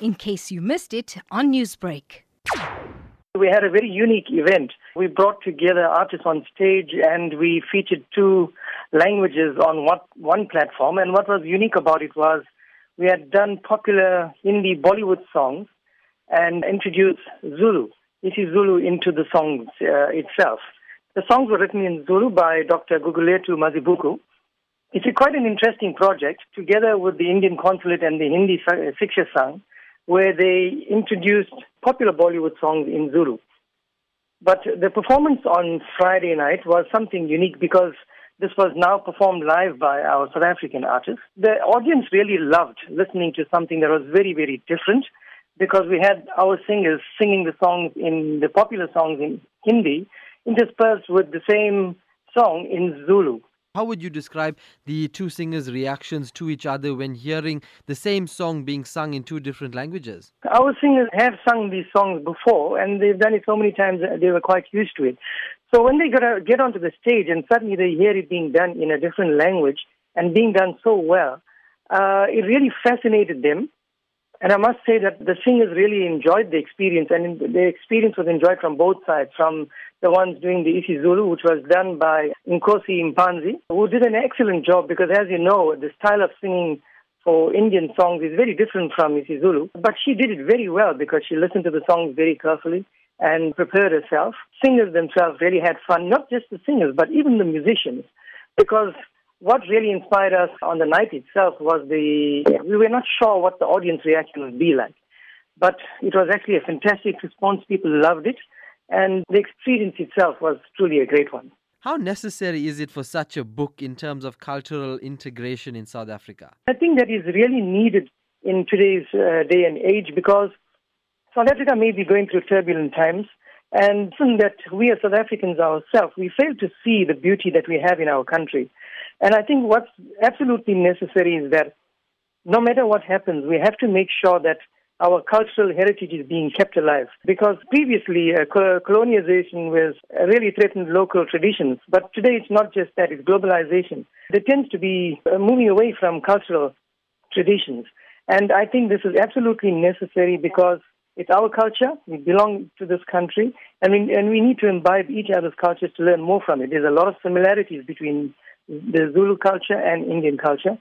in case you missed it on Newsbreak. We had a very unique event. We brought together artists on stage and we featured two languages on what, one platform. And what was unique about it was we had done popular Hindi Bollywood songs and introduced Zulu, isiZulu, into the songs uh, itself. The songs were written in Zulu by Dr. Gugulethu Mazibuko. It's a quite an interesting project, together with the Indian Consulate and the Hindi Shiksha Sangh where they introduced popular Bollywood songs in Zulu. But the performance on Friday night was something unique because this was now performed live by our South African artists. The audience really loved listening to something that was very, very different because we had our singers singing the songs in the popular songs in Hindi interspersed with the same song in Zulu. How would you describe the two singers' reactions to each other when hearing the same song being sung in two different languages? Our singers have sung these songs before, and they've done it so many times that they were quite used to it. So when they get onto the stage and suddenly they hear it being done in a different language and being done so well, uh, it really fascinated them. And I must say that the singers really enjoyed the experience, and the experience was enjoyed from both sides, from the ones doing the isiZulu, which was done by Nkosi Mpanzi, who did an excellent job because, as you know, the style of singing for Indian songs is very different from isiZulu. But she did it very well because she listened to the songs very carefully and prepared herself. Singers themselves really had fun, not just the singers, but even the musicians, because what really inspired us on the night itself was the, we were not sure what the audience reaction would be like. But it was actually a fantastic response. People loved it. And the experience itself was truly a great one. How necessary is it for such a book in terms of cultural integration in South Africa? I think that is really needed in today's uh, day and age because South Africa may be going through turbulent times. And that we as South Africans ourselves, we fail to see the beauty that we have in our country. And I think what's absolutely necessary is that no matter what happens, we have to make sure that our cultural heritage is being kept alive. Because previously, uh, colonization was really threatened local traditions. But today, it's not just that, it's globalization. There tends to be uh, moving away from cultural traditions. And I think this is absolutely necessary because it's our culture. We belong to this country, and we, and we need to imbibe each other's cultures to learn more from it. There's a lot of similarities between the Zulu culture and Indian culture.